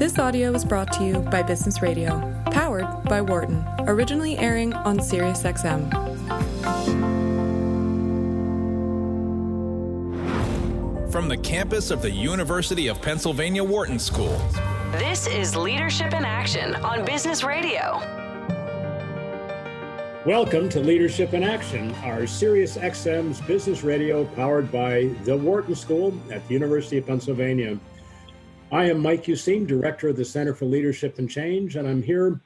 This audio is brought to you by Business Radio, powered by Wharton, originally airing on SiriusXM. From the campus of the University of Pennsylvania Wharton School. This is Leadership in Action on Business Radio. Welcome to Leadership in Action, our Sirius XM's business radio powered by the Wharton School at the University of Pennsylvania. I am Mike Useem, Director of the Center for Leadership and Change, and I'm here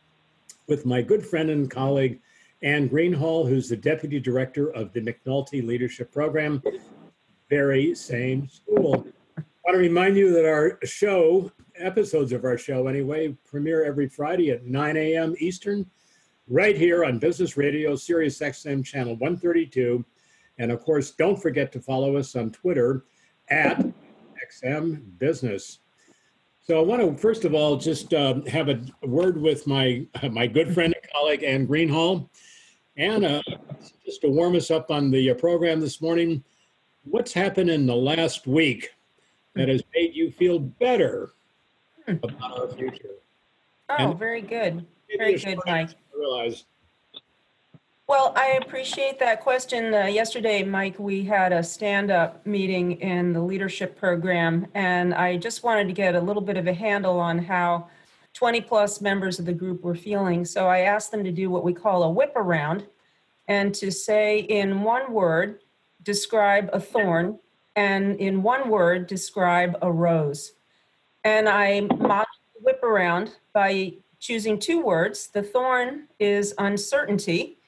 with my good friend and colleague, Anne Greenhalgh, who's the Deputy Director of the McNulty Leadership Program, very same school. I want to remind you that our show, episodes of our show anyway, premiere every Friday at 9 a.m. Eastern, right here on Business Radio, Sirius XM Channel 132. And of course, don't forget to follow us on Twitter at XM Business. So I want to first of all just um, have a word with my my good friend and colleague Anne Greenhalgh. Anna, just to warm us up on the uh, program this morning, what's happened in the last week that has made you feel better about our future? Oh, And- very good. Very good, Mike. Realize Well, I appreciate that question. Uh, yesterday, Mike, we had a stand-up meeting in the leadership program, and I just wanted to get a little bit of a handle on how 20-plus members of the group were feeling. So I asked them to do what we call a whip around, and to say in one word, describe a thorn, and in one word, describe a rose. And I mocked the whip around by choosing two words. The thorn is uncertainty.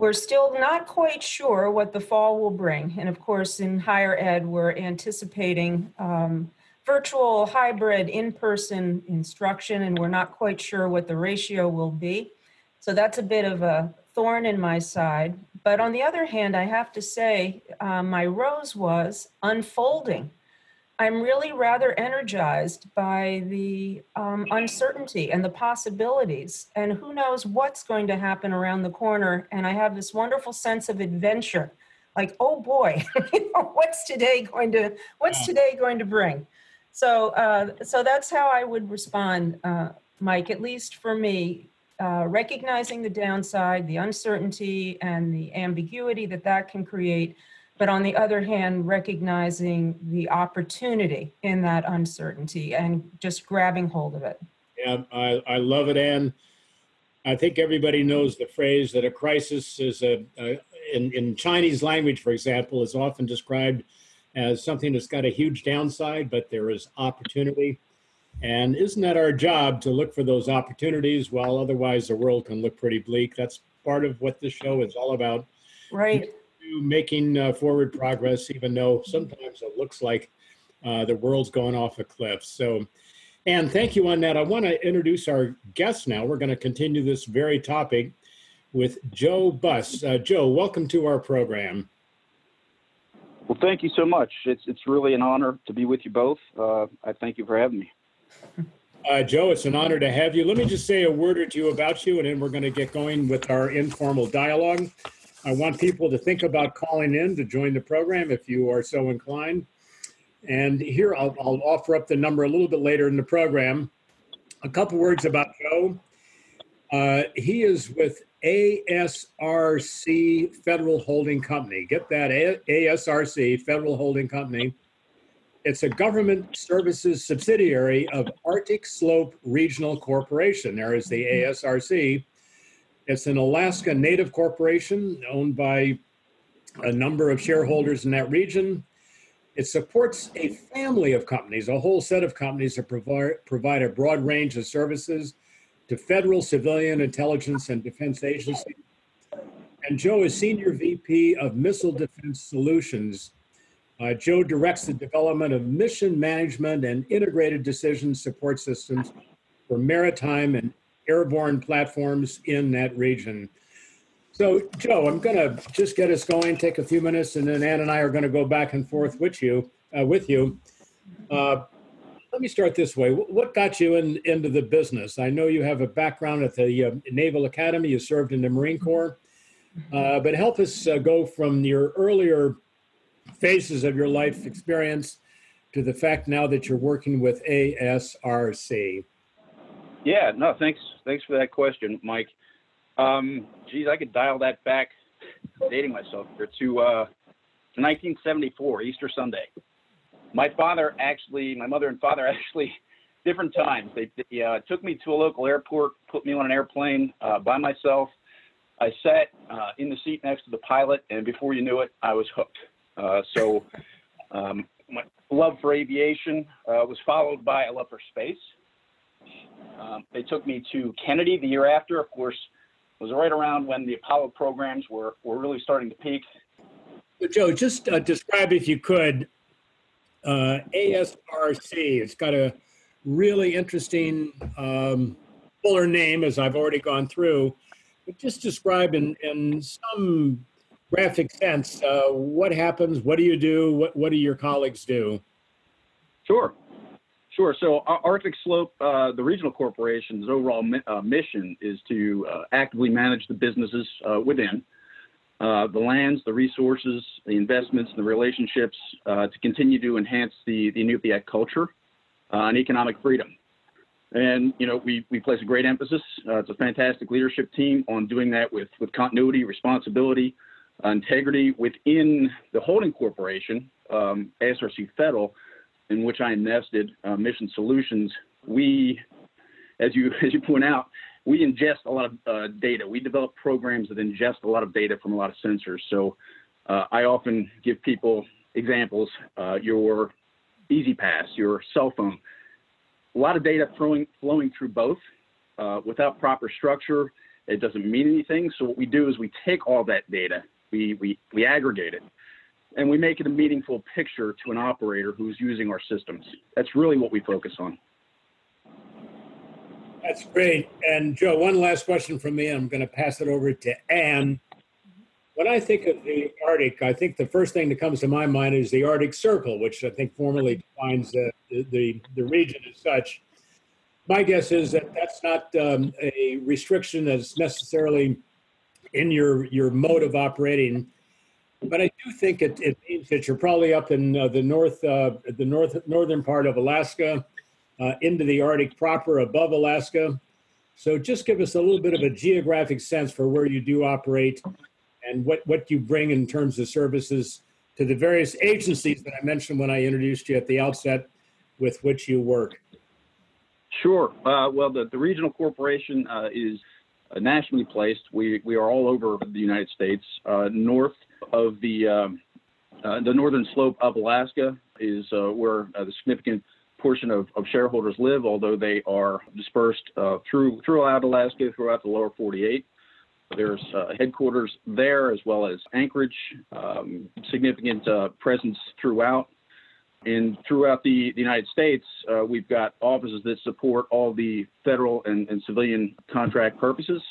We're still not quite sure what the fall will bring. And of course, in higher ed, we're anticipating um, virtual, hybrid, in person instruction, and we're not quite sure what the ratio will be. So that's a bit of a thorn in my side. But on the other hand, I have to say, uh, my rose was unfolding. I'm really rather energized by the um, uncertainty and the possibilities, and who knows what's going to happen around the corner. And I have this wonderful sense of adventure, like, oh boy, what's today going to what's today going to bring? So, uh, so that's how I would respond, uh, Mike. At least for me, uh, recognizing the downside, the uncertainty, and the ambiguity that that can create but on the other hand, recognizing the opportunity in that uncertainty and just grabbing hold of it. Yeah, I, I love it, Anne. I think everybody knows the phrase that a crisis is a, a in, in Chinese language, for example, is often described as something that's got a huge downside, but there is opportunity. And isn't that our job to look for those opportunities while otherwise the world can look pretty bleak? That's part of what this show is all about Right. To making uh, forward progress, even though sometimes it looks like uh, the world's going off a cliff. So, and thank you on that. I want to introduce our guest now. We're going to continue this very topic with Joe Buss. Uh, Joe, welcome to our program. Well, thank you so much. It's it's really an honor to be with you both. Uh, I thank you for having me. Uh, Joe, it's an honor to have you. Let me just say a word or two about you, and then we're going to get going with our informal dialogue. I want people to think about calling in to join the program if you are so inclined. And here, I'll, I'll offer up the number a little bit later in the program. A couple words about Joe. Uh, he is with ASRC Federal Holding Company. Get that, ASRC Federal Holding Company. It's a government services subsidiary of Arctic Slope Regional Corporation. There is the ASRC. It's an Alaska Native corporation owned by a number of shareholders in that region. It supports a family of companies, a whole set of companies that provide, provide a broad range of services to federal, civilian, intelligence, and defense agencies. And Joe is Senior VP of Missile Defense Solutions. Uh, Joe directs the development of mission management and integrated decision support systems for maritime and airborne platforms in that region. So, Joe, I'm going to just get us going, take a few minutes, and then Ann and I are going to go back and forth with you. Uh, with you. Uh, let me start this way. What got you in, into the business? I know you have a background at the uh, Naval Academy. You served in the Marine Corps, uh, but help us uh, go from your earlier phases of your life experience to the fact now that you're working with ASRC? Yeah, no, thanks. Thanks for that question, Mike. Um, geez, I could dial that back, dating myself here to uh, 1974, Easter Sunday. My father actually, my mother and father actually, different times. They, they uh, took me to a local airport, put me on an airplane uh, by myself. I sat uh, in the seat next to the pilot, and before you knew it, I was hooked. Uh, so, um, my love for aviation uh, was followed by a love for space. Um, they took me to Kennedy the year after. Of course, it was right around when the Apollo programs were, were really starting to peak. So Joe, just uh, describe, if you could, uh, ASRC. It's got a really interesting, um, fuller name, as I've already gone through. But just describe in, in some graphic sense uh, what happens, what do you do, what, what do your colleagues do? Sure. Sure. So Arctic Slope, uh, the regional corporation's overall mi- uh, mission is to uh, actively manage the businesses uh, within uh, the lands, the resources, the investments, the relationships uh, to continue to enhance the, the Inupiaq culture and economic freedom. And, you know, we, we place a great emphasis. it's a fantastic leadership team on doing that with, with continuity, responsibility, integrity within the holding corporation, um, ASRC Federal in which I invested, uh, Mission Solutions, we, as you as you point out, we ingest a lot of uh, data. We develop programs that ingest a lot of data from a lot of sensors. So uh, I often give people examples. Uh, your E-ZPass, your cell phone, a lot of data flowing flowing through both. Uh, without proper structure, it doesn't mean anything. So what we do is we take all that data, we we we aggregate it, and we make it a meaningful picture to an operator who's using our systems. That's really what we focus on. That's great. And Joe, one last question from me. I'm going to pass it over to Anne. When I think of the Arctic, I think the first thing that comes to my mind is the Arctic Circle, which I think formally defines the, the, the region as such. My guess is that that's not um, a restriction that's necessarily in your, your mode of operating but I do think it, it means that you're probably up in uh, the north, uh, the north northern part of Alaska, uh, into the Arctic proper, above Alaska. So just give us a little bit of a geographic sense for where you do operate, and what what you bring in terms of services to the various agencies that I mentioned when I introduced you at the outset, with which you work. Sure. Uh, well, the, the regional corporation uh, is uh, nationally placed. We we are all over the United States, north of the um, uh, the northern slope of Alaska is uh, where uh, the significant portion of, of, shareholders live, although they are dispersed uh, through throughout Alaska, throughout the lower 48. There's uh, headquarters there as well as Anchorage, um, significant uh, presence throughout. And throughout the, the United States, we've got offices that support all the federal and, and civilian contract purposes.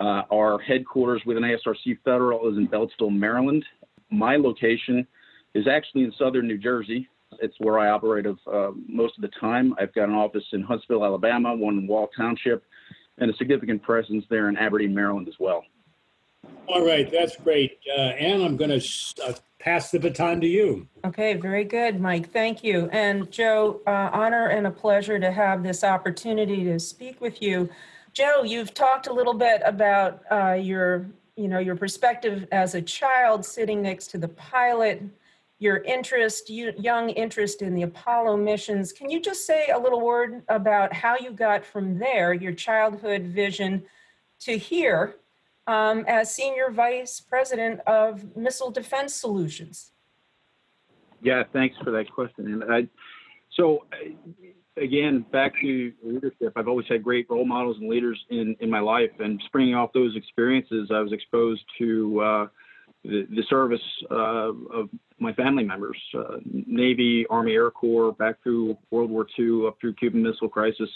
Uh, our headquarters within ASRC Federal is in Beltsville, Maryland. My location is actually in southern New Jersey. It's where I operate of, uh, most of the time. I've got an office in Huntsville, Alabama, one in Wall Township, and a significant presence there in Aberdeen, Maryland as well. All right, that's great. Uh, Anne, I'm going to sh- uh, pass the baton to you. Okay, very good, Mike. Thank you. And Joe, uh, honor and a pleasure to have this opportunity to speak with you. Joe, you've talked a little bit about uh, your, you know, your perspective as a child sitting next to the pilot, your interest, you, young interest in the Apollo missions. Can you just say a little word about how you got from there, your childhood vision, to here um, as senior vice president of Missile Defense Solutions? Yeah, thanks for that question. And I, so again, back to leadership, I've always had great role models and leaders in, in my life. And springing off those experiences, I was exposed to uh, the, the, service uh, of my family members uh, Navy, Army Air Corps, back through World War II, up through Cuban Missile Crisis.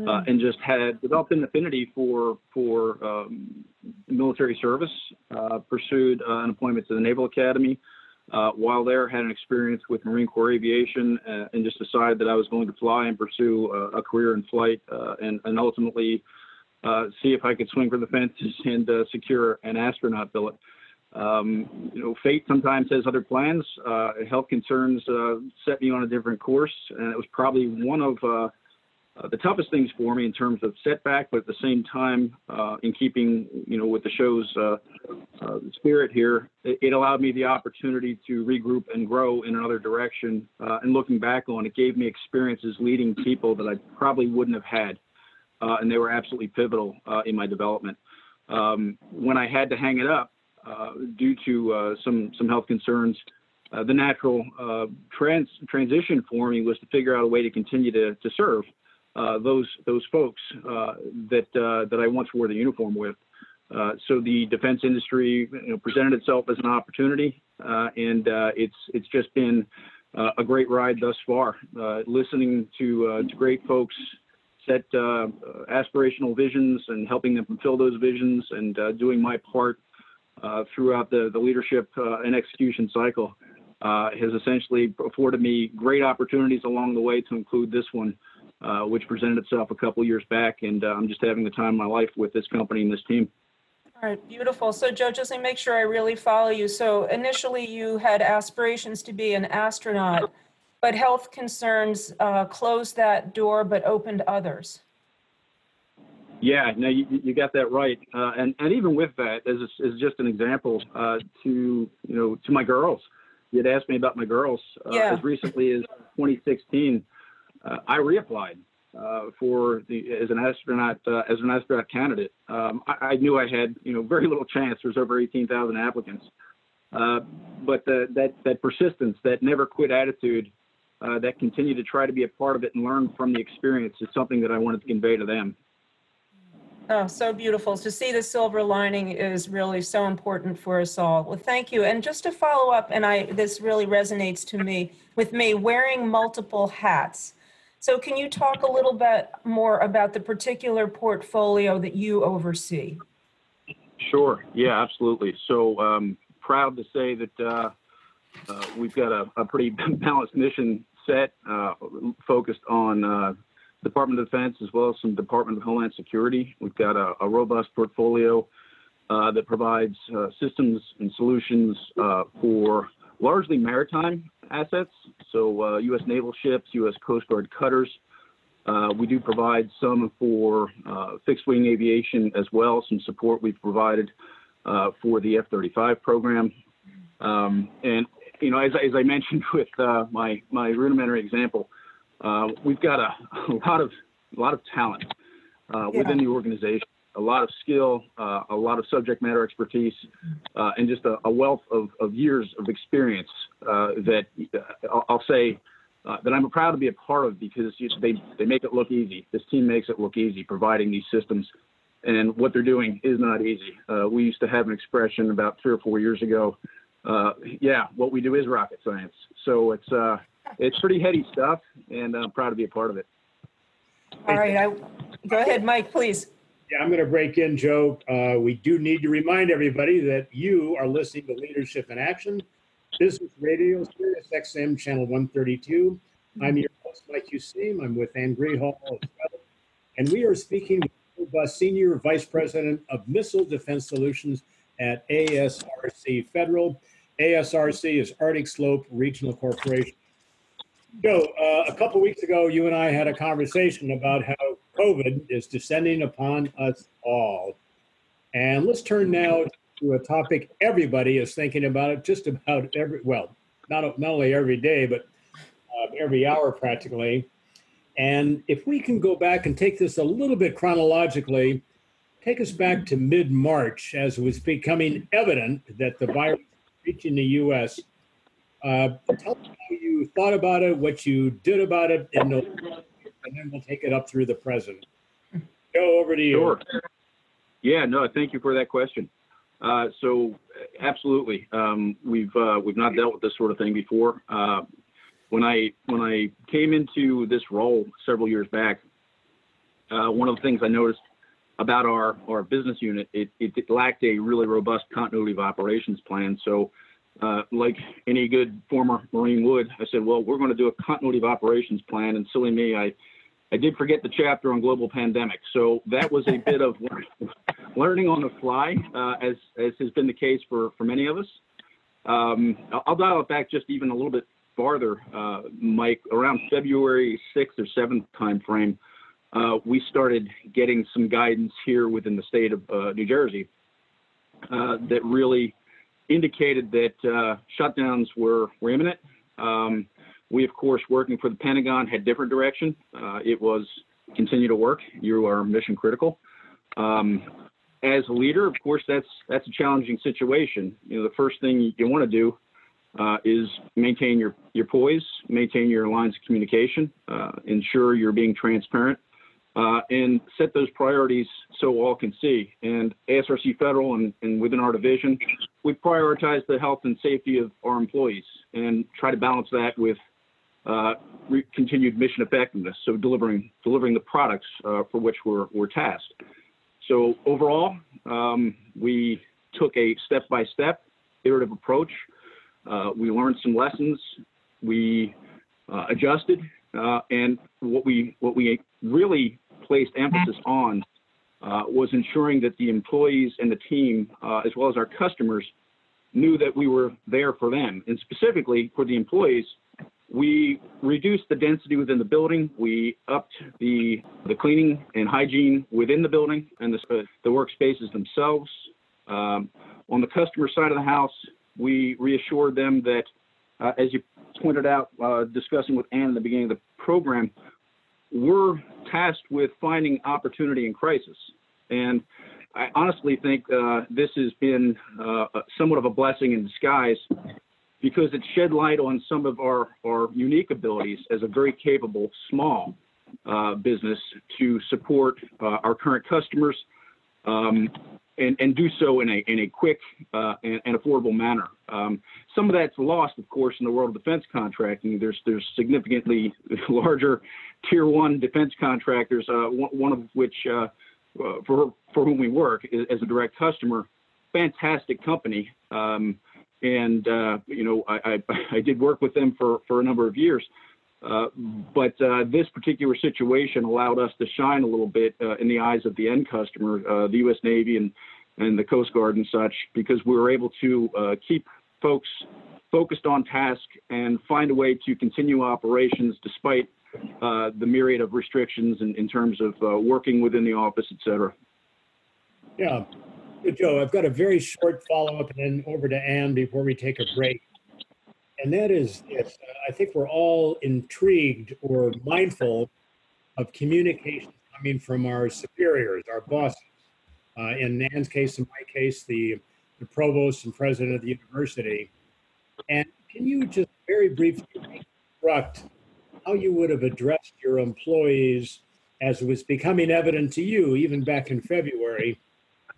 Mm. and just had developed an affinity for for um, military service. Uh, pursued uh, an appointment to the Naval Academy, uh, while there, had an experience with Marine Corps aviation uh, and just decided that I was going to fly and pursue a, a career in flight uh, and, and, ultimately uh, see if I could swing for the fences and uh, secure an astronaut billet. Um, you know, fate sometimes has other plans. Uh, health concerns uh, set me on a different course, and it was probably one of uh, the toughest things for me in terms of setback, but at the same time, uh, in keeping you know with the show's uh, uh, spirit here, it, it, allowed me the opportunity to regroup and grow in another direction. Uh, and looking back on it, gave me experiences leading people that I probably wouldn't have had, uh, and they were absolutely pivotal in my development. Um, when I had to hang it up due to some some health concerns. The natural trans- transition for me was to figure out a way to continue to, to serve Uh, those those folks uh, that uh, that I once wore the uniform with. Uh, so the defense industry you know, presented itself as an opportunity, uh, and uh, it's it's just been uh, a great ride thus far. listening to to great folks set aspirational visions and helping them fulfill those visions, and doing my part throughout the the leadership and execution cycle. has essentially afforded me great opportunities along the way to include this one uh, which presented itself a couple years back. And uh, I'm just having the time of my life with this company and this team. All right, beautiful. So, Joe, just to make sure I really follow you. So, initially, you had aspirations to be an astronaut, but health concerns uh, closed that door but opened others. Yeah, no, you, you got that right. Uh, and and even with that, as as just an example, uh, to you know to my girls, you had asked me about my girls uh, yeah. as recently as 2016 uh, I reapplied uh, for the as an astronaut uh, as an astronaut candidate. Um, I, I, knew I had you know very little chance. There's over 18,000 applicants, uh, but the, that that persistence, that never quit attitude, uh, that continue to try to be a part of it and learn from the experience is something that I wanted to convey to them. Oh, so beautiful. To see the silver lining is really so important for us all. Well, thank you. And just to follow up, and I this really resonates to me with me wearing multiple hats. So can you talk a little bit more about the particular portfolio that you oversee? Sure. Yeah, absolutely. So um, proud to say that uh, uh, we've got a, a, pretty balanced mission set uh, focused on uh, Department of Defense as well as some Department of Homeland Security. We've got a, a robust portfolio uh, that provides uh, systems and solutions for largely maritime assets, so uh, U.S. naval ships, U.S. Coast Guard cutters. Uh, we do provide some for uh, fixed wing aviation as well, some support we've provided uh, for the F 35 program. Um, and, you know, as, as I mentioned with uh, my, my rudimentary example, uh, we've got a, a, lot of, a lot of talent yeah. within the organization a lot of skill, uh, a lot of subject matter expertise, uh, and just a, a wealth of, of, years of experience uh, that uh, I'll say uh, that I'm proud to be a part of because they, they make it look easy. This team makes it look easy providing these systems. And what they're doing is not easy. Uh, we used to have an expression about three or four years ago. yeah, what we do is rocket science. So it's it's pretty heady stuff, and I'm proud to be a part of it. All right, I, go ahead, Mike, please. Yeah, I'm going to break in, Joe. Uh, we do need to remind everybody that you are listening to Leadership in Action, Business Radio, Sirius XM, Channel 132. I'm your host, Mike Useem. I'm with Anne Greenhalgh and we are speaking with uh, Senior Vice President of Missile Defense Solutions at ASRC Federal. ASRC is Arctic Slope Regional Corporation. Joe, uh, a couple weeks ago, you and I had a conversation about how COVID is descending upon us all. And let's turn now to a topic everybody is thinking about it just about every, well, not, not only every day, but uh, every hour practically. And if we can go back and take this a little bit chronologically, take us back to mid March as it was becoming evident that the virus reaching the U.S. Uh, tell us how you thought about it, what you did about it, and, and then we'll take it up through the present. Go over to you. Sure. Yeah, no, thank you for that question. Uh, so, absolutely, um, we've uh, we've not dealt with this sort of thing before. Uh, when I when I came into this role several years back, uh, one of the things I noticed about our our business unit, it, it lacked a really robust continuity of operations plan. So uh, like any good former Marine would, I said, well, we're going to do a continuity of operations plan. And silly me, I, I did forget the chapter on global pandemic. So that was a bit of learning on the fly, uh, as as has been the case for for many of us. Um, I'll dial it back just even a little bit farther, uh, Mike. Around February 6th or 7th timeframe, uh, we started getting some guidance here within the state of uh, New Jersey uh, that really indicated that uh, shutdowns were, were imminent. Um, we, of course, working for the Pentagon, had different direction. Uh, it was continue to work. You are mission critical. Um, as a leader, of course, that's that's a challenging situation. You know, the first thing you want to do uh, is maintain your your poise, maintain your lines of communication, uh, ensure you're being transparent, uh, and set those priorities so all can see. And ASRC Federal and, and within our division, we prioritize the health and safety of our employees and try to balance that with uh, continued mission effectiveness. So delivering delivering the products uh, for which we're we're tasked. So overall, um, we took a step-by-step, iterative approach. Uh, we learned some lessons. We uh, adjusted, uh, and what we what we really placed emphasis on uh, was ensuring that the employees and the team, as well as our customers, knew that we were there for them. And specifically for the employees, we reduced the density within the building. We upped the the cleaning and hygiene within the building and the, the workspaces themselves. Um, on the customer side of the house, we reassured them that, uh, as you pointed out, uh, discussing with Ann in the beginning of the program, we're tasked with finding opportunity in crisis. And I honestly think uh, this has been uh, somewhat of a blessing in disguise because it shed light on some of our, our unique abilities as a very capable small uh, business to support uh, our current customers um, and, and do so in a, in a quick uh, and, and, affordable manner. Um, some of that's lost, of course, in the world of defense contracting. There's, there's significantly larger tier one defense contractors, uh, one, one, of which uh, for, for whom we work as a direct customer, fantastic company. Um, and uh, you know I, I, I, did work with them for, for a number of years. Uh, but uh, this particular situation allowed us to shine a little bit uh, in the eyes of the end customer, uh, the U.S. Navy and and the Coast Guard and such, because we were able to uh, keep folks focused on task and find a way to continue operations despite the myriad of restrictions in, in terms of working within the office, et cetera. Yeah, Joe, I've got a very short follow-up and then over to Ann before we take a break. And that is, yes, I think we're all intrigued or mindful of communication coming from our superiors, our bosses. Uh, in Ann's case, in my case, the, the provost and president of the university. And can you just very briefly reconstruct how you would have addressed your employees as it was becoming evident to you even back in February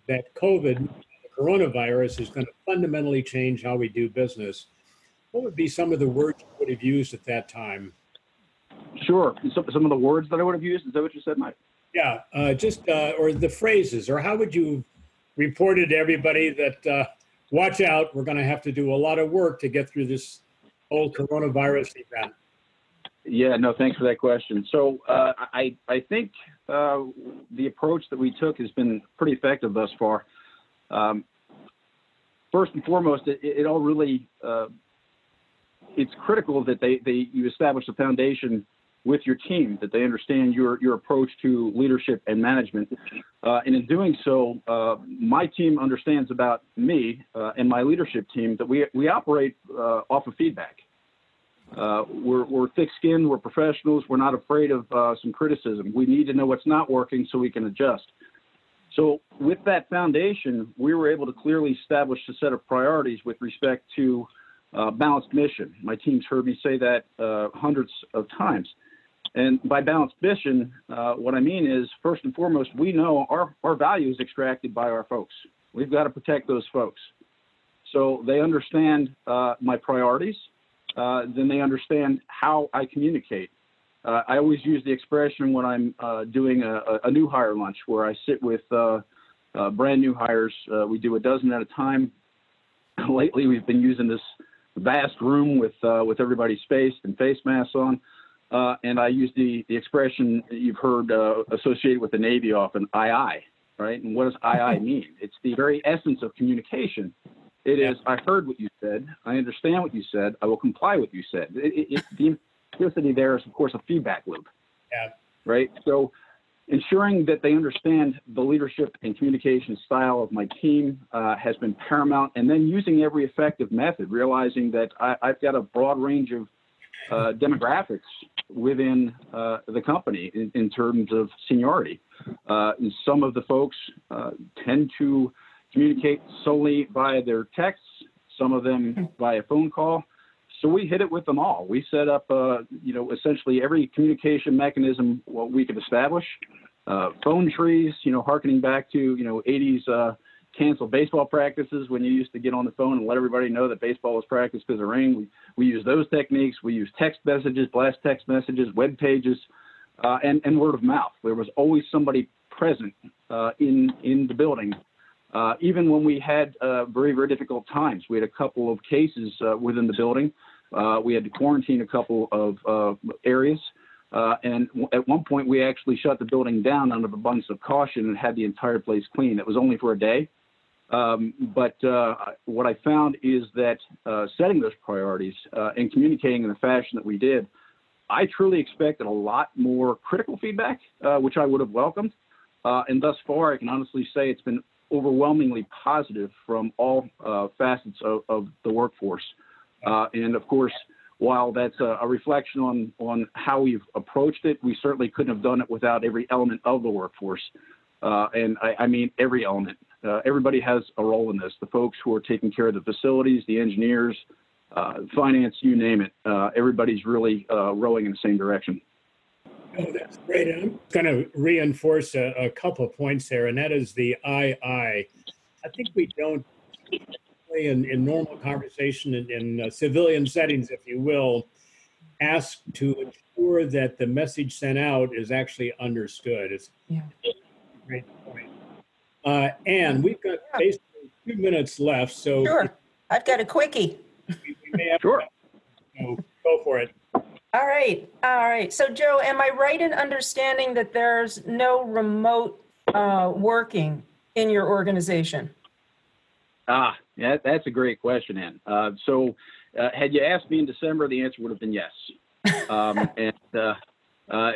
that COVID, the coronavirus, is going to fundamentally change how we do business. What would be some of the words you would have used at that time? Sure. Some, some of the words that I would have used. Is that what you said, Mike? Yeah. Uh, just uh, or the phrases, or how would you report it to everybody that uh, watch out? We're going to have to do a lot of work to get through this whole coronavirus event. Yeah, no, thanks for that question. So uh, I I think uh, the approach that we took has been pretty effective thus far. Um, first and foremost, it, it all really uh, it's critical that they, they you establish a foundation with your team that they understand your your approach to leadership and management. Uh, and in doing so, uh, my team understands about me uh, and my leadership team that we we operate off of feedback. Uh, we're, we're thick-skinned. We're professionals. We're not afraid of uh, some criticism. We need to know what's not working so we can adjust. So, with that foundation, we were able to clearly establish a set of priorities with respect to uh, balanced mission. My team's heard me say that uh, hundreds of times. And by balanced mission, uh, what I mean is, first and foremost, we know our, our value is extracted by our folks. We've got to protect those folks. So they understand uh, my priorities uh, then they understand how I communicate. Uh, I always use the expression when I'm uh, doing a, a, new hire lunch where I sit with uh, uh, brand new hires. we do a dozen at a time. Lately, we've been using this vast room with with everybody spaced and face masks on. and I use the, the expression you've heard associated with the Navy often, aye aye. right? And what does aye aye mean? It's the very essence of communication. It is, I heard what you said. I understand what you said. I will comply with what you said. It, it, the implicity there is, of course, a feedback loop. Yeah. Right. So ensuring that they understand the leadership and communication style of my team uh, has been paramount. And then using every effective method, realizing that I, have got a broad range of uh, demographics within uh, the company in, in, terms of seniority. Uh, some of the folks uh, tend to communicate solely via their texts, some of them via phone call. So we hit it with them all. We set up, uh, you know, essentially every communication mechanism what we could establish. Uh, phone trees, you know, harkening back to, you know, 80s uh, canceled baseball practices when you used to get on the phone and let everybody know that baseball was practiced because of rain. We, we use those techniques. We use text messages, blast text messages, web pages, uh, and, and word of mouth. There was always somebody present uh, in, in the building uh, even when we had uh, very, very difficult times, we had a couple of cases uh, within the building. Uh, we had to quarantine a couple of uh, areas. Uh, and at one point, we actually shut the building down out of abundance of caution and had the entire place clean. It was only for a day. Um, but what I found is that setting those priorities and communicating in the fashion that we did, I truly expected a lot more critical feedback, which I would have welcomed. and thus far, I can honestly say it's been overwhelmingly positive from all uh, facets of, of, the workforce. Uh, and of course, while that's a, a, reflection on, on how we've approached it, we certainly couldn't have done it without every element of the workforce. Uh, and I, I, mean every element. Uh, everybody has a role in this. The folks who are taking care of the facilities, the engineers, uh, finance, you name it. Uh, everybody's really rowing in the same direction. Oh, that's great. I'm going to reinforce a, a, couple of points there, and that is the I, I. I think we don't, in, in normal conversation, in, in uh, civilian settings, if you will, ask to ensure that the message sent out is actually understood. It's yeah. a great point. Uh, and we've got yeah. basically two minutes left, so. Sure. I've got a quickie. We, we may have sure. To, so go for it. All right, all right. So Joe, am I right in understanding that there's no remote uh, working in your organization? Ah, yeah, that's a great question, Ann. Uh, so, uh, had you asked me in December, the answer would have been yes. Um, and uh, uh,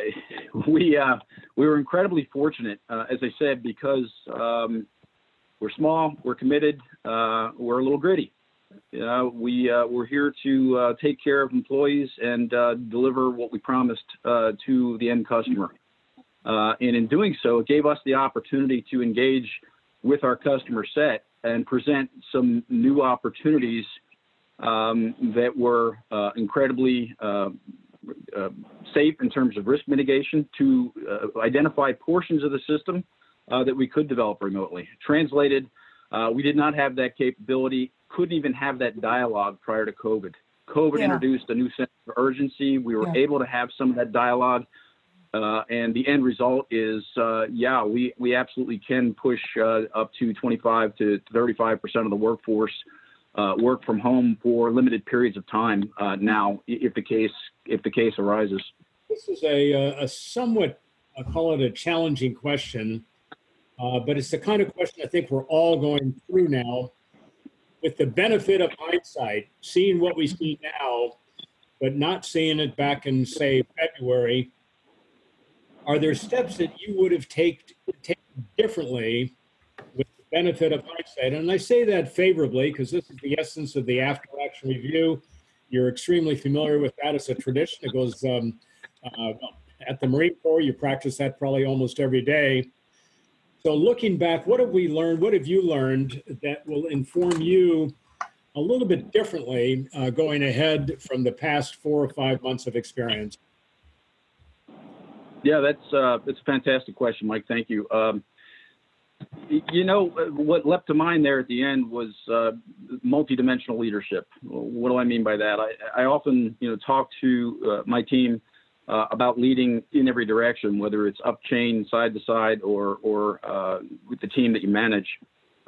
we uh, we were incredibly fortunate, as I said, because um, we're small, we're committed, we're a little gritty. Uh, we uh, we're here to uh, take care of employees and uh, deliver what we promised uh, to the end customer. Uh, and in doing so, it gave us the opportunity to engage with our customer set and present some new opportunities um, that were incredibly safe in terms of risk mitigation to identify portions of the system that we could develop remotely. Translated, we did not have that capability couldn't even have that dialogue prior to COVID. COVID yeah. introduced a new sense of urgency. We were yeah. able to have some of that dialogue. Uh, and the end result is, uh, yeah, we, we absolutely can push uh, up to 25 to 35 percent of the workforce uh, work from home for limited periods of time uh, now, if the case if the case arises. This is a, uh, a somewhat, I call it a challenging question, but it's the kind of question I think we're all going through now with the benefit of hindsight, seeing what we see now, but not seeing it back in, say, February, are there steps that you would have take, taken differently with the benefit of hindsight? And I say that favorably because this is the essence of the after action review. You're extremely familiar with that as a tradition. It goes um, uh, at the Marine Corps, you practice that probably almost every day. So, looking back, what have we learned? What have you learned that will inform you a little bit differently uh, going ahead from the past four or five months of experience? Yeah, that's uh, that's a fantastic question, Mike. Thank you. Um, you know, what leapt to mind there at the end was uh, multidimensional leadership. What do I mean by that? I, I often, you know, talk to uh, my team uh, about leading in every direction, whether it's up chain, side to side, or or uh, with the team that you manage.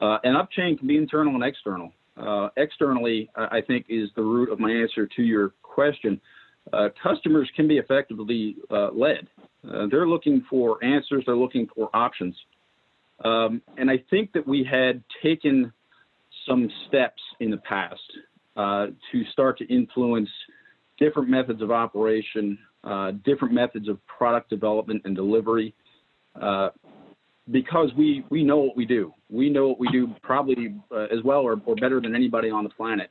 Uh, and up chain can be internal and external. Uh, externally, I think, is the root of my answer to your question. Uh, customers can be effectively uh, led. they're looking for answers. They're looking for options. Um, and I think that we had taken some steps in the past to start to influence different methods of operation, uh, different methods of product development and delivery, uh, because we, we know what we do. We know what we do probably uh, as well or, or better than anybody on the planet.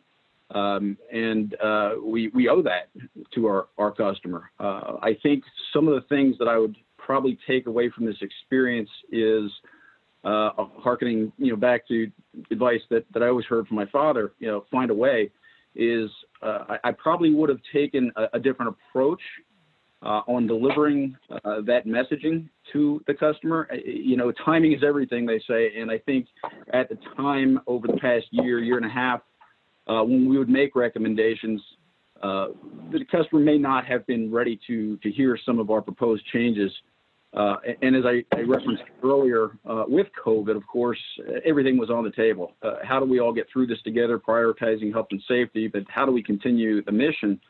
Um, and uh, we, we owe that to our, our customer. Uh, I think some of the things that I would probably take away from this experience is uh, harkening, you know, back to advice that, that I always heard from my father, you know, find a way is uh, I, I, probably would have taken a, a different approach uh, on delivering uh, that messaging to the customer. You know, timing is everything, they say. And I think at the time over the past year, year and a half, uh, when we would make recommendations, uh, the customer may not have been ready to, to hear some of our proposed changes. Uh, and as I, I referenced earlier, uh, with COVID, of course, everything was on the table. Uh, how do we all get through this together, prioritizing health and safety, but how do we continue the mission?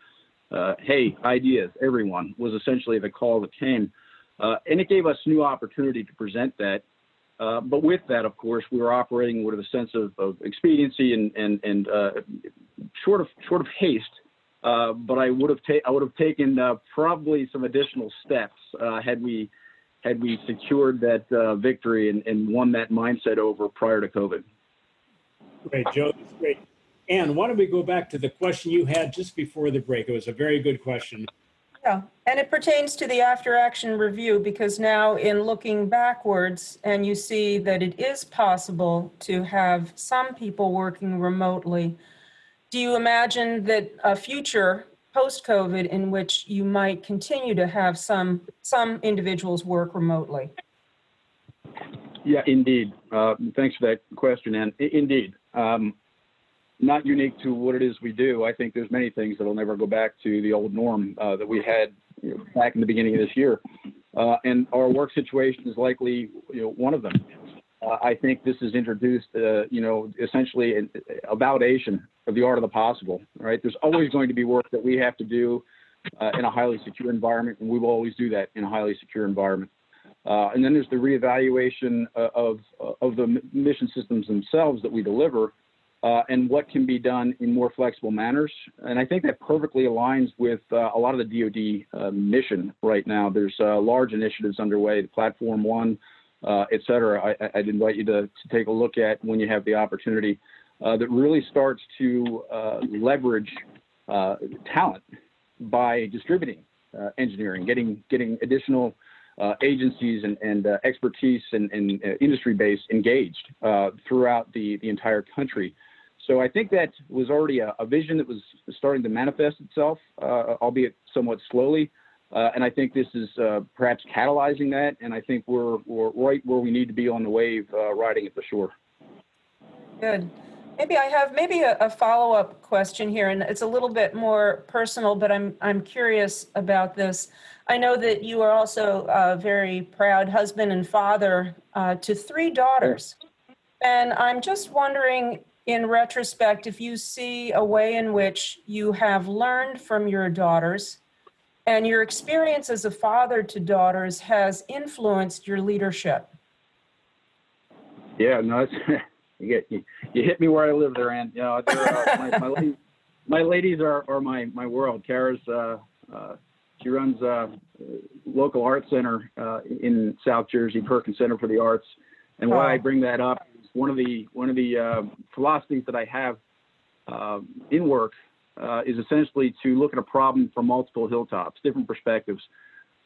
Uh, hey, ideas, everyone, was essentially the call that came. Uh, and it gave us new opportunity to present that. Uh, but with that, of course, we were operating with a sense of, of expediency and, and, and short, of, short of haste. but I would have ta- I would have taken probably some additional steps had we had we secured that uh, victory and, and, won that mindset over prior to COVID. Great, Joe. That's great. And why don't we go back to the question you had just before the break? It was a very good question. Yeah, and it pertains to the after action review because now, in looking backwards, and you see that it is possible to have some people working remotely, do you imagine that a future post-COVID in which you might continue to have some some individuals work remotely? Yeah, indeed. Uh, thanks for that question, and indeed, um, not unique to what it is we do. I think there's many things that will never go back to the old norm uh, that we had you know, back in the beginning of this year, uh, and our work situation is likely you know, one of them. Uh, I think this has introduced, uh, you know, essentially a, a validation of the art of the possible, right? There's always going to be work that we have to do uh, in a highly secure environment, and we will always do that in a highly secure environment. Uh, and then there's the reevaluation of, of the mission systems themselves that we deliver and what can be done in more flexible manners. And I think that perfectly aligns with a lot of the DoD mission right now. There's large initiatives underway, the Platform One, uh, et cetera, I, would invite you to, to, take a look at when you have the opportunity uh, that really starts to uh, leverage uh, talent by distributing uh, engineering, getting, getting additional uh, agencies and, and expertise and, and industry base engaged throughout the, the entire country. So I think that was already a, a vision that was starting to manifest itself, albeit somewhat slowly. Uh, and I think this is uh, perhaps catalyzing that. And I think we're, we're right where we need to be on the wave, uh, riding at the shore. Good. Maybe I have maybe a, a follow up question here, and it's a little bit more personal, but I'm I'm curious about this. I know that you are also a very proud husband and father uh, to three daughters, and I'm just wondering, in retrospect, if you see a way in which you have learned from your daughters and your experience as a father to daughters has influenced your leadership. Yeah, no, it's, you get you, you hit me where I live there, and you know, uh, my, my, ladies, my, ladies, are, are my my world. Kara's uh, uh, she runs a local art center uh, in South Jersey, Perkins Center for the Arts, and why I bring that up one of the one of the uh, philosophies that I have uh, in work uh, is essentially to look at a problem from multiple hilltops, different perspectives.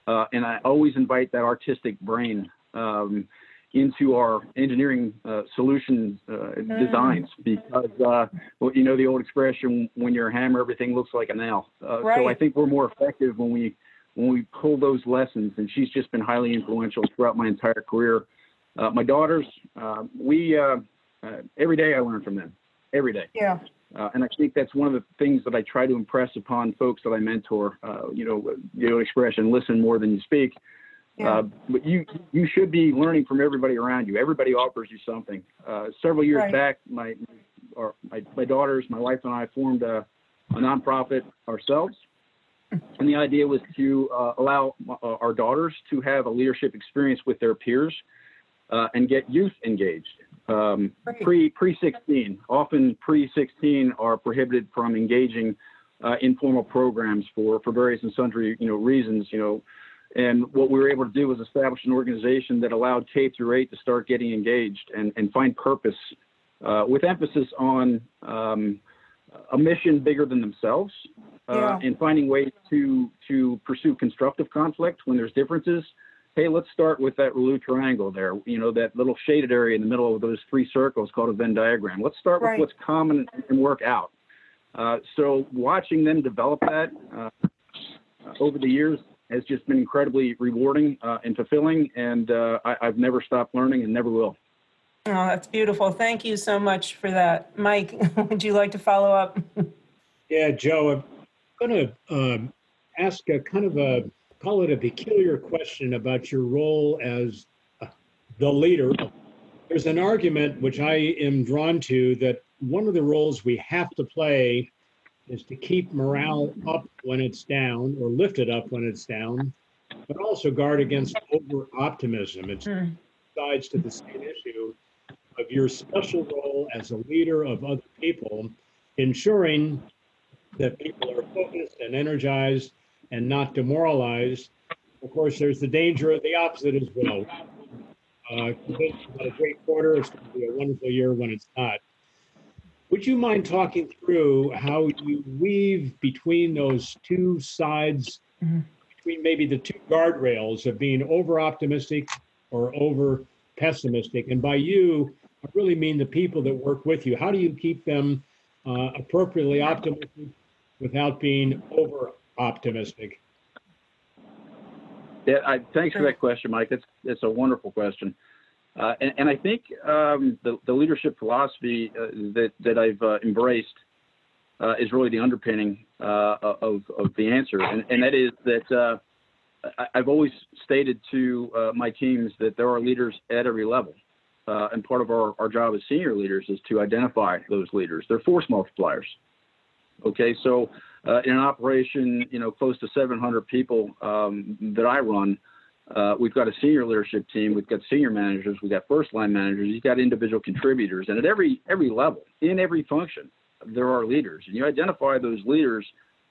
Uh, and I always invite that artistic brain um, into our engineering uh, solution uh, mm. designs because, uh, well, you know, the old expression, when you're a hammer, everything looks like a nail. Uh, right. So I think we're more effective when we when we pull those lessons. And she's just been highly influential throughout my entire career. My daughters, we every day I learn from them. Every day. Yeah. Uh, and I think that's one of the things that I try to impress upon folks that I mentor. Uh, you know, the old expression, listen more than you speak. Yeah. Uh, but you you should be learning from everybody around you. Everybody offers you something. Uh, several years right. back, my, our, my my daughters, my wife, and I formed a, a nonprofit ourselves, and the idea was to uh, allow uh, our daughters to have a leadership experience with their peers uh, and get youth engaged. Um, pre pre 16, often pre 16 are prohibited from engaging uh, informal programs for for various and sundry you know reasons. You know, and what we were able to do was establish an organization that allowed K through 8 to start getting engaged and and find purpose, uh, with emphasis on um, a mission bigger than themselves, uh, Yeah. and finding ways to to pursue constructive conflict when there's differences hey, let's start with that Reuleaux triangle there, you know, that little shaded area in the middle of those three circles called a Venn diagram. Let's start Right. with what's common and work out. Uh, so watching them develop that uh, over the years has just been incredibly rewarding uh, and fulfilling, and uh, I, I've never stopped learning and never will. Oh, that's beautiful. Thank you so much for that. Mike, would you like to follow up? Yeah, Joe, I'm going to um, ask a kind of a, call it a peculiar question about your role as uh, the leader. There's an argument which I am drawn to that one of the roles we have to play is to keep morale up when it's down or lift it up when it's down, but also guard against over optimism. It's Hmm. sides to the same issue of your special role as a leader of other people, ensuring that people are focused and energized and not demoralized. Of course, there's the danger of the opposite as well. Uh, a great quarter, it's going to be a wonderful year when it's not. Would you mind talking through how you weave between those two sides, Mhm. between maybe the two guardrails of being over optimistic or over pessimistic? And by you, I really mean the people that work with you. How do you keep them uh, appropriately optimistic without being over optimistic? Yeah, I, thanks for that question, Mike. That's that's a wonderful question, uh, and, and I think um, the the leadership philosophy uh, that that I've uh, embraced uh, is really the underpinning uh, of of the answer, and and that is that uh, I, I've always stated to my teams that there are leaders at every level, and part of our our job as senior leaders is to identify those leaders. They're force multipliers. Okay, so uh, in an operation, you know, close to 700 people um, that I run, uh, we've got a senior leadership team, we've got senior managers, we've got first line managers, you've got individual contributors, and at every every level, in every function, there are leaders, and you identify those leaders,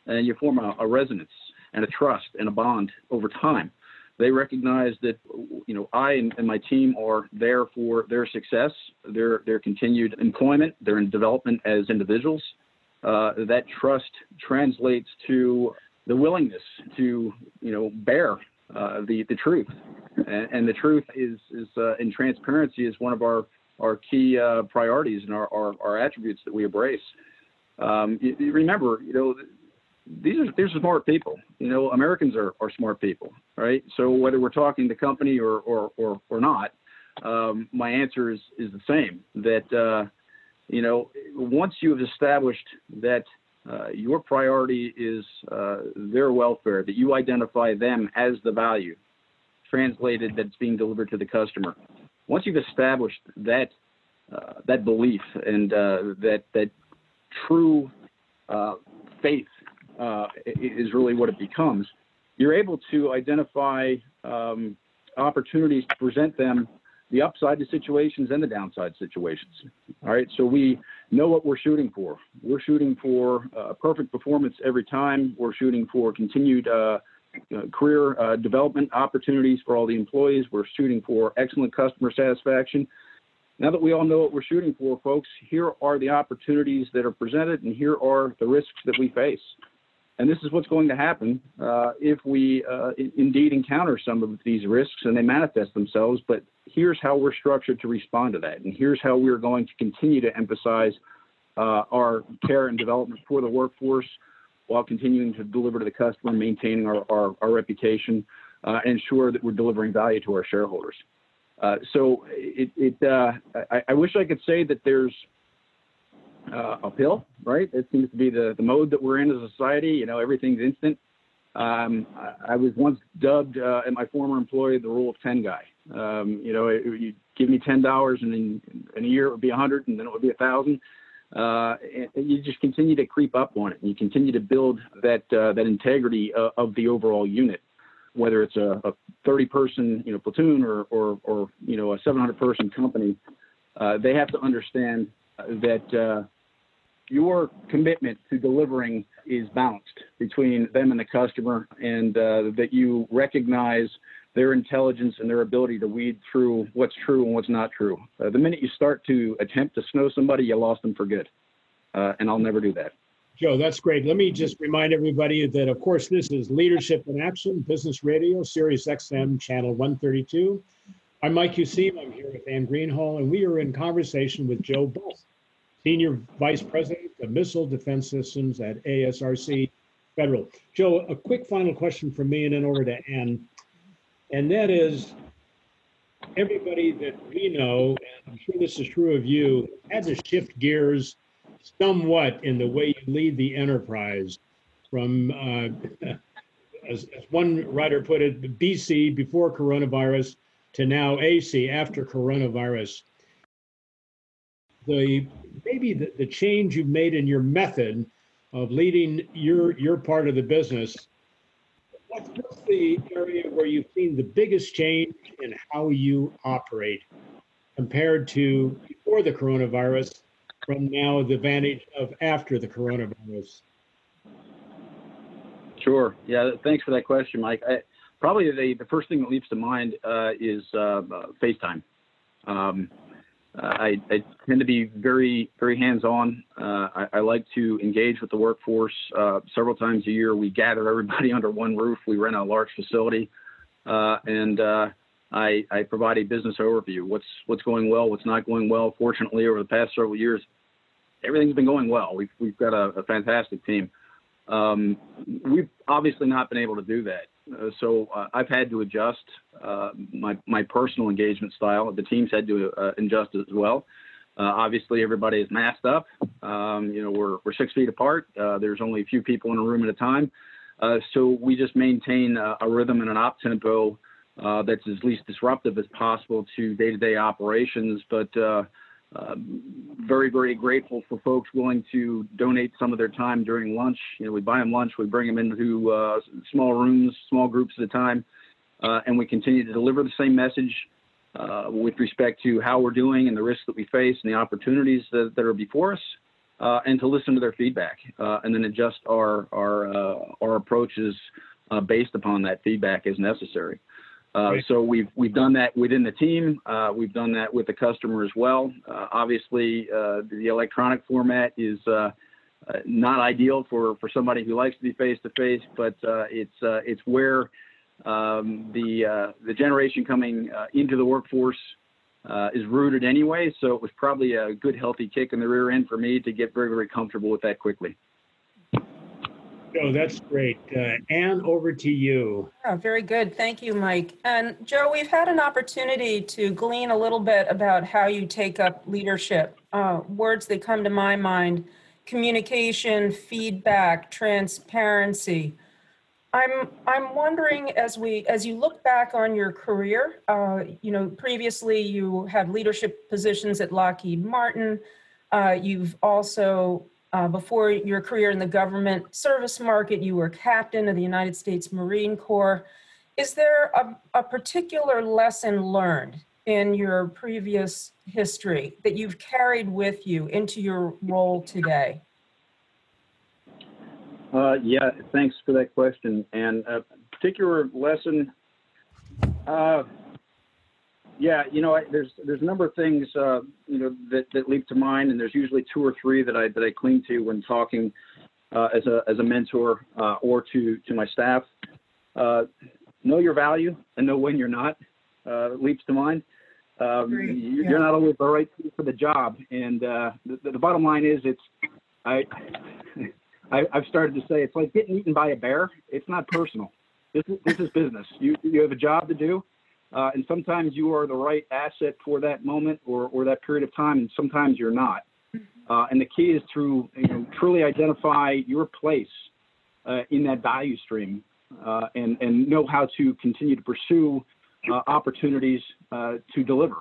and you form a, a resonance and a trust and a bond over time. They recognize that, you know, I and, and my team are there for their success, their their continued employment, their development as individuals. Uh, that trust translates to the willingness to, you know, bear uh, the the truth, and, and the truth is is uh, transparency is one of our our key uh, priorities and our, our, our attributes that we embrace. Um, you, you remember, you know, these are these are smart people. You know, Americans are, are smart people, right? So whether we're talking the company or or or, or not, um, my answer is is the same. That uh, you know, once you have established that uh, your priority is uh, their welfare, that you identify them as the value, translated that's being delivered to the customer. Once you've established that uh, that belief and uh, that that true uh, faith uh, is really what it becomes, you're able to identify um, opportunities to present them the upside to situations and the downside situations. All right, so we know what we're shooting for. We're shooting for uh, perfect performance every time. We're shooting for continued uh, uh, career uh, development opportunities for all the employees. We're shooting for excellent customer satisfaction. Now that we all know what we're shooting for, folks, here are the opportunities that are presented, and here are the risks that we face. And this is what's going to happen uh, if we uh, i- indeed encounter some of these risks and they manifest themselves. But here's how we're structured to respond to that. And here's how we're going to continue to emphasize uh, our care and development for the workforce while continuing to deliver to the customer, maintaining our, our, our reputation, uh, and ensure that we're delivering value to our shareholders. Uh, so it, it uh, I, I wish I could say that there's uh, uphill, right? It seems to be the, the mode that we're in as a society. You know, everything's instant. Um, I, I was once dubbed uh, at my former employer the rule of 10 guy. Um, you know, it, you give me $10 and in, in a year it would be 100 and then it would be a thousand. Uh, and, you just continue to creep up on it and you continue to build that, uh, that integrity uh, of the overall unit. whether it's a, a 30 person, you know, platoon or, or, or you know, a 700 person company, uh, they have to understand that uh, your commitment to delivering is balanced between them and the customer, and uh, that you recognize their intelligence and their ability to weed through what's true and what's not true. Uh, the minute you start to attempt to snow somebody, you lost them for good. Uh, and I'll never do that. Joe, that's great. Let me just remind everybody that, of course, this is Leadership in Action, Business Radio, Sirius XM, Channel 132. I'm Mike Useem. I'm here with Anne Greenhalgh, and we are in conversation with Joe Buss, Senior Vice President of Missile Defense Systems at ASRC Federal. Joe, a quick final question from me and then over to Anne. And that is everybody that we know, and I'm sure this is true of you, had to shift gears somewhat in the way you lead the enterprise from, uh, as, as one writer put it, BC before coronavirus to now AC after coronavirus. The maybe the, the change you've made in your method of leading your your part of the business. What's, the area where you've seen the biggest change in how you operate compared to before the coronavirus from now the vantage of after the coronavirus? Sure. Yeah. Thanks for that question, Mike. I, probably the, the first thing that leaps to mind uh, is uh, FaceTime. Um, I, I, tend to be very, very hands-on. Uh, I, I, like to engage with the workforce uh, several times a year. We gather everybody under one roof. We rent a large facility, uh, and uh, I, I, provide a business overview. What's what's going well? What's not going well? Fortunately, over the past several years, everything's been going well. We've we've got a, a fantastic team. Um, we've obviously not been able to do that. Uh, so uh, I've had to adjust uh, my my personal engagement style. The teams had to uh, adjust as well. Uh, obviously, everybody is masked up. Um, you know, we're we're six feet apart. Uh, there's only a few people in a room at a time. so we just maintain a, a rhythm and an op tempo that's as least disruptive as possible to day-to-day operations, but um, very, very grateful for folks willing to donate some of their time during lunch. You know, we buy them lunch, we bring them into uh, small rooms, small groups at a time, uh, and we continue to deliver the same message uh, with respect to how we're doing and the risks that we face and the opportunities that, that are before us, uh, and to listen to their feedback uh, and then adjust our our uh, our approaches based upon that feedback as necessary. Uh, so we've we've done that within the team. Uh, we've done that with the customer as well. Uh, obviously, uh, the electronic format is uh, not ideal for, for somebody who likes to be face to face, but it's it's where um, the the generation coming into the workforce is rooted anyway. So it was probably a good healthy kick in the rear end for me to get very very comfortable with that quickly. Joe, that's great. Uh, Anne, over to you. Oh, very good. Thank you, Mike. And Joe, we've had an opportunity to glean a little bit about how you take up leadership. Uh, words that come to my mind communication, feedback, transparency. I'm I'm wondering as we as you look back on your career, uh, you know, previously you had leadership positions at Lockheed Martin. Uh, you've also uh, before your career in the government service market, you were captain of the United States Marine Corps. Is there a, a particular lesson learned in your previous history that you've carried with you into your role today? Uh, yeah, thanks for that question. And a particular lesson, uh, yeah, you know, I, there's there's a number of things uh, you know that, that leap to mind, and there's usually two or three that I that I cling to when talking uh, as a as a mentor uh, or to to my staff. Uh, know your value and know when you're not. Uh, leaps to mind. Um, you're yeah. not always the right for the job, and uh, the, the bottom line is it's I, I I've started to say it's like getting eaten by a bear. It's not personal. This is this is business. You you have a job to do uh, and sometimes you are the right asset for that moment or, or that period of time, and sometimes you're not. Mm-hmm. Uh, and the key is to you know, truly identify your place uh, in that value stream uh, and, and know how to continue to pursue uh, opportunities uh, to deliver.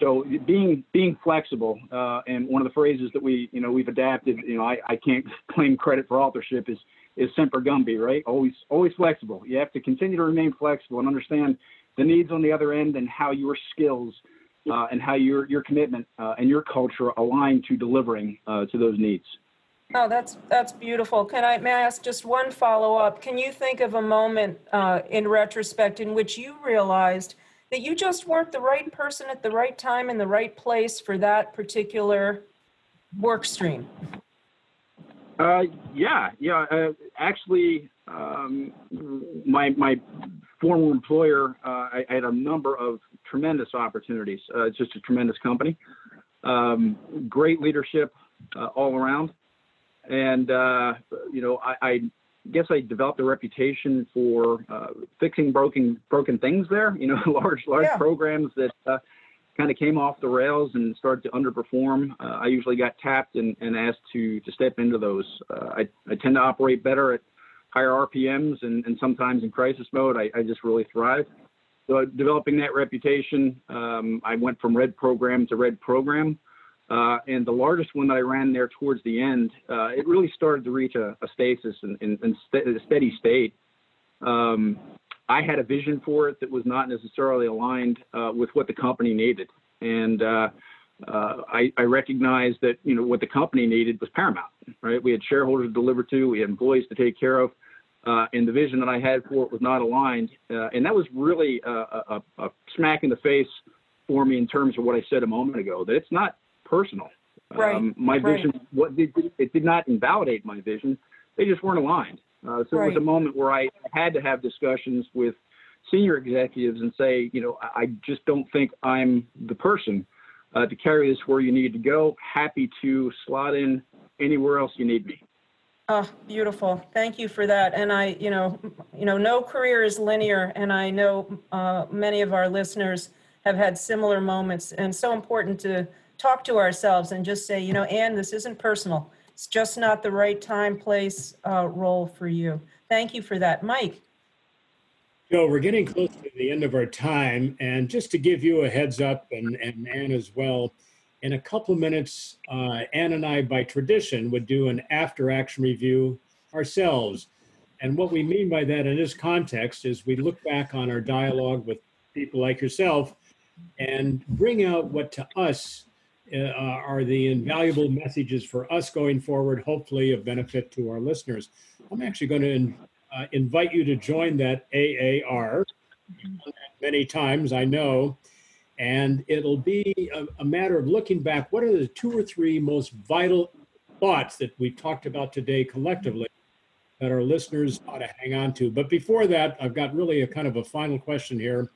So being being flexible, and one of the phrases that we you know we've adapted, you know I, I can't claim credit for authorship is is semper gumby, right? Always always flexible. You have to continue to remain flexible and understand the needs on the other end and how your skills uh, and how your your commitment uh, and your culture align to delivering uh, to those needs. Oh, that's that's beautiful. Can I may I ask just one follow up? Can you think of a moment uh, in retrospect in which you realized that you just weren't the right person at the right time in the right place for that particular work stream? Uh, yeah, yeah. Uh, actually, um, my my former employer, uh, I, I, had a number of tremendous opportunities. Uh, it's just a tremendous company, um, great leadership uh, all around, and uh, you know, I, I, guess I developed a reputation for fixing broken broken things there. You know, large large yeah. programs that kind of came off the rails and started to underperform, uh, I usually got tapped and, and, asked to to step into those. Uh, I, I tend to operate better at higher RPMs and, and sometimes in crisis mode. I, I just really thrive. So developing that reputation, um, I went from red program to red program. Uh, and the largest one that I ran there towards the end, uh, it really started to reach a, a stasis and, and, and st- a steady state. Um, I had a vision for it that was not necessarily aligned uh, with what the company needed, and uh, uh, I, I, recognized that you know what the company needed was paramount. Right, we had shareholders to deliver to, we had employees to take care of, uh, and the vision that I had for it was not aligned, uh, and that was really a, a, a, smack in the face for me in terms of what I said a moment ago. That it's not personal. Right. Um, my vision, right. what it did not invalidate my vision. They just weren't aligned. Uh, so right. it was a moment where I had to have discussions with senior executives and say, you know, I just don't think I'm the person uh, to carry this where you need to go. Happy to slot in anywhere else you need me. Oh, beautiful. Thank you for that. And I, you know, you know, no career is linear, and I know uh, many of our listeners have had similar moments. And so important to talk to ourselves and just say, you know, Anne, this isn't personal. It's just not the right time, place, uh, role for you. Thank you for that. Mike. Joe, we're getting close to the end of our time. And just to give you a heads up, and, and Anne as well, in a couple minutes, uh, Anne and I, by tradition, would do an after action review ourselves. And what we mean by that in this context is we look back on our dialogue with people like yourself and bring out what to us uh, are the invaluable messages for us going forward, hopefully of benefit to our listeners. I'm actually going to uh, invite you to join that AAR many times, I know. And it'll be a, a, matter of looking back. What are the two or three most vital thoughts that we talked about today collectively that our listeners ought to hang on to? But before that, I've got really a kind of a final question here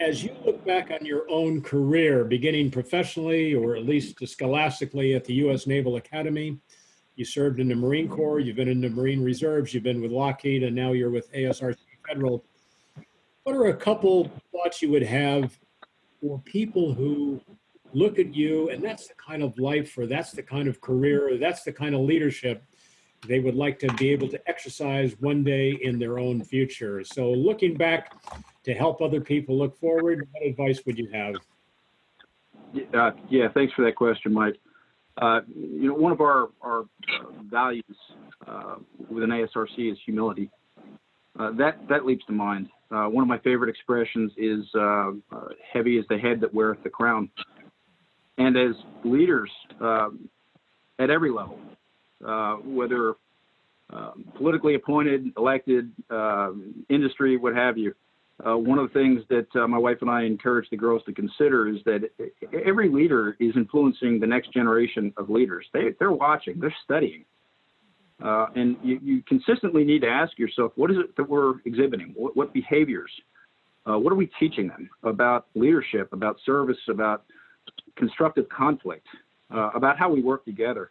as you look back on your own career, beginning professionally or at least scholastically at the U.S. Naval Academy, you served in the Marine Corps, you've been in the Marine Reserves, you've been with Lockheed, and now you're with ASRC Federal. What are a couple thoughts you would have for people who look at you and that's the kind of life or that's the kind of career or that's the kind of leadership they would like to be able to exercise one day in their own future? So, looking back to help other people look forward, what advice would you have? Uh, yeah, thanks for that question, Mike. Uh, you know, one of our, our uh, values uh, within ASRC is humility. Uh, that that leaps to mind. Uh, one of my favorite expressions is "heavy is the head that weareth the crown." And as leaders at every level, whether um, politically appointed, elected, um, industry, what have you, uh, one of the things that uh, my wife and I encourage the girls to consider is that every leader is influencing the next generation of leaders. They, they're watching, they're studying. Uh, and you, you, consistently need to ask yourself, what is it that we're exhibiting? What, what behaviors? Uh, what are we teaching them about leadership, about service, about constructive conflict, uh, about how we work together?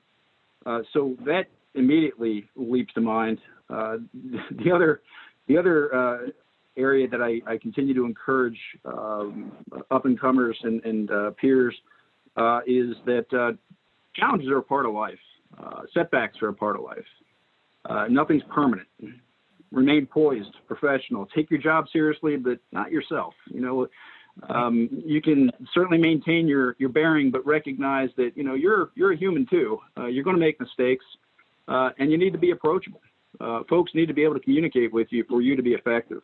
Uh, so that immediately leaps to mind. the other, the other area that I, I continue to encourage um, up and comers and, and uh, peers uh, is that uh, challenges are a part of life, uh, setbacks are a part of life. Uh, nothing's permanent. Remain poised, professional. Take your job seriously, but not yourself. You know, um, you can certainly maintain your your bearing, but recognize that you know you're you're a human too. Uh, you're going to make mistakes. uh, and you need to be approachable. Uh, folks need to be able to communicate with you for you to be effective,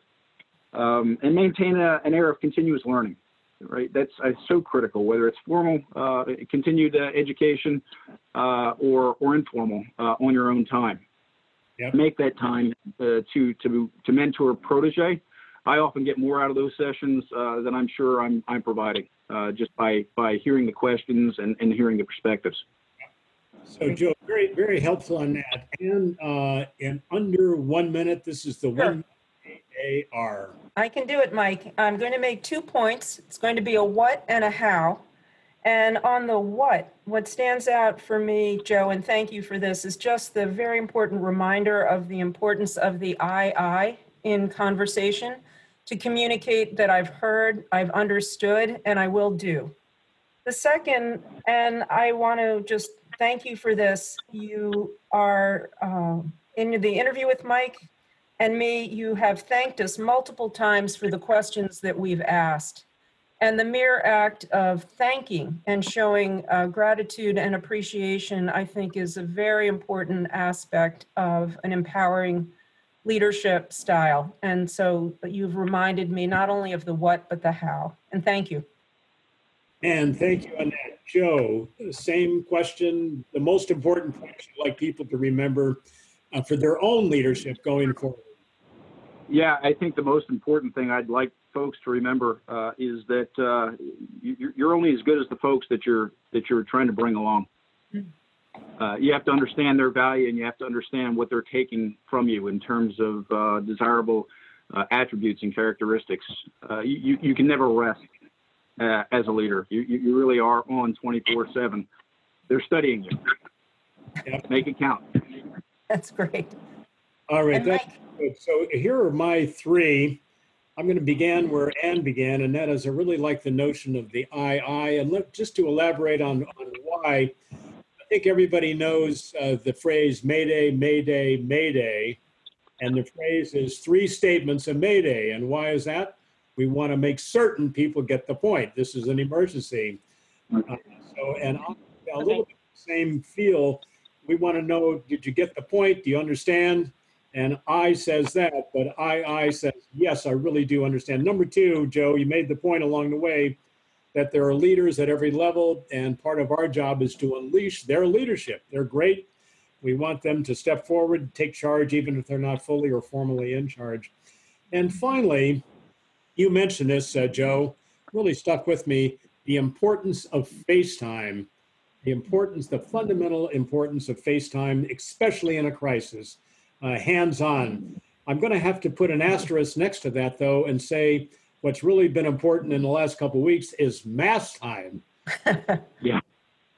um, and maintain a, an air of continuous learning. Right, that's so critical. Whether it's formal, uh, continued uh, education, uh, or or informal on your own time. Yep. Make that time to to to mentor protege. I often get more out of those sessions than I'm sure I'm I'm providing just by by hearing the questions and, and hearing the perspectives. So, Joe, very, very helpful on that. And uh, in under one minute, this is the sure. one AR. I can do it, Mike. I'm going to make two points. It's going to be a what and a how. And on the what, what stands out for me, Joe, and thank you for this, is just the very important reminder of the importance of the aye aye in conversation to communicate that I've heard, I've understood, and I will do. The second, and I want to just thank you for this. You are uh, in the interview with Mike and me, you have thanked us multiple times for the questions that we've asked. And the mere act of thanking and showing uh, gratitude and appreciation, I think, is a very important aspect of an empowering leadership style. And so you've reminded me not only of the what, but the how. And thank you. And thank you, Annette. Joe, same question. The most important question I'd like people to remember uh, for their own leadership going forward. Yeah, I think the most important thing I'd like folks to remember uh, is that uh, you're only as good as the folks that you're that you're trying to bring along. Uh, you have to understand their value, and you have to understand what they're taking from you in terms of uh, desirable uh, attributes and characteristics. Uh, you you can never rest uh, as a leader. You, you really are on 24 7. They're studying you. Yep. Make it count. That's great. All right. That's good. So here are my three. I'm going to begin where Anne began, and that is I really like the notion of the aye, aye. And let, just to elaborate on, on why, I think everybody knows uh, the phrase Mayday, Mayday, Mayday. And the phrase is three statements of Mayday. And why is that? We want to make certain people get the point. This is an emergency. Uh, so, and a little bit the same feel. We want to know, did you get the point? Do you understand? And I says that, but I, I says, yes, I really do understand. Number two, Joe, you made the point along the way that there are leaders at every level, and part of our job is to unleash their leadership. They're great. We want them to step forward, take charge, even if they're not fully or formally in charge. And finally, you mentioned this, uh, Joe, really stuck with me the importance of FaceTime, the importance, the fundamental importance of FaceTime, especially in a crisis, uh, hands on. I'm going to have to put an asterisk next to that, though, and say what's really been important in the last couple of weeks is mask time. yeah.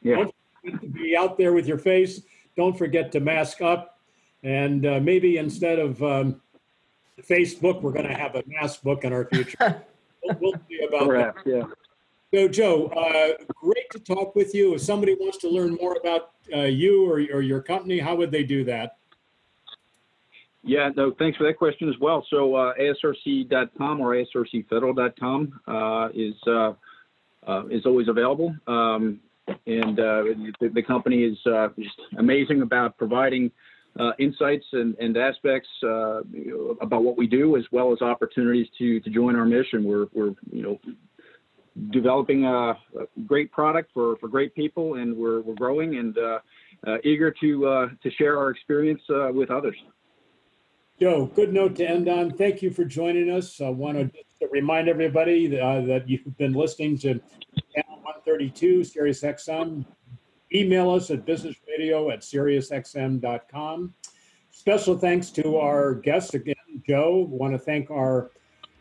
Yeah. Don't forget to be out there with your face. Don't forget to mask up. And uh, maybe instead of um, Facebook, we're going to have a mask book in our future. we'll, we'll see about Correct, that. Yeah. So, Joe, uh, great to talk with you. If somebody wants to learn more about uh, you or, or your company, how would they do that? Yeah, no, thanks for that question as well. So, uh, ASRC.com or ASRCFederal.com uh, is uh, uh, is always available, um, and uh, the, the, company is just amazing about providing uh, insights and, and aspects uh, about what we do, as well as opportunities to to join our mission. We're we're you know developing a, a great product for, for great people, and we're we're growing and uh, uh eager to uh, to share our experience uh, with others. Joe, good note to end on. Thank you for joining us. I want to remind everybody that, uh, that you've been listening to Channel 132, Sirius XM, Email us at businessradio at SiriusXM.com. Special thanks to our guest again, Joe. want to thank our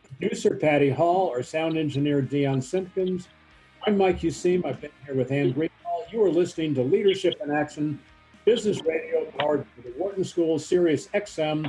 producer, Patty Hall, our sound engineer, Dion Simpkins. I'm Mike Useem. I've been here with Anne Greenhalgh. You are listening to Leadership in Action, Business Radio, powered by the Wharton School, Sirius XM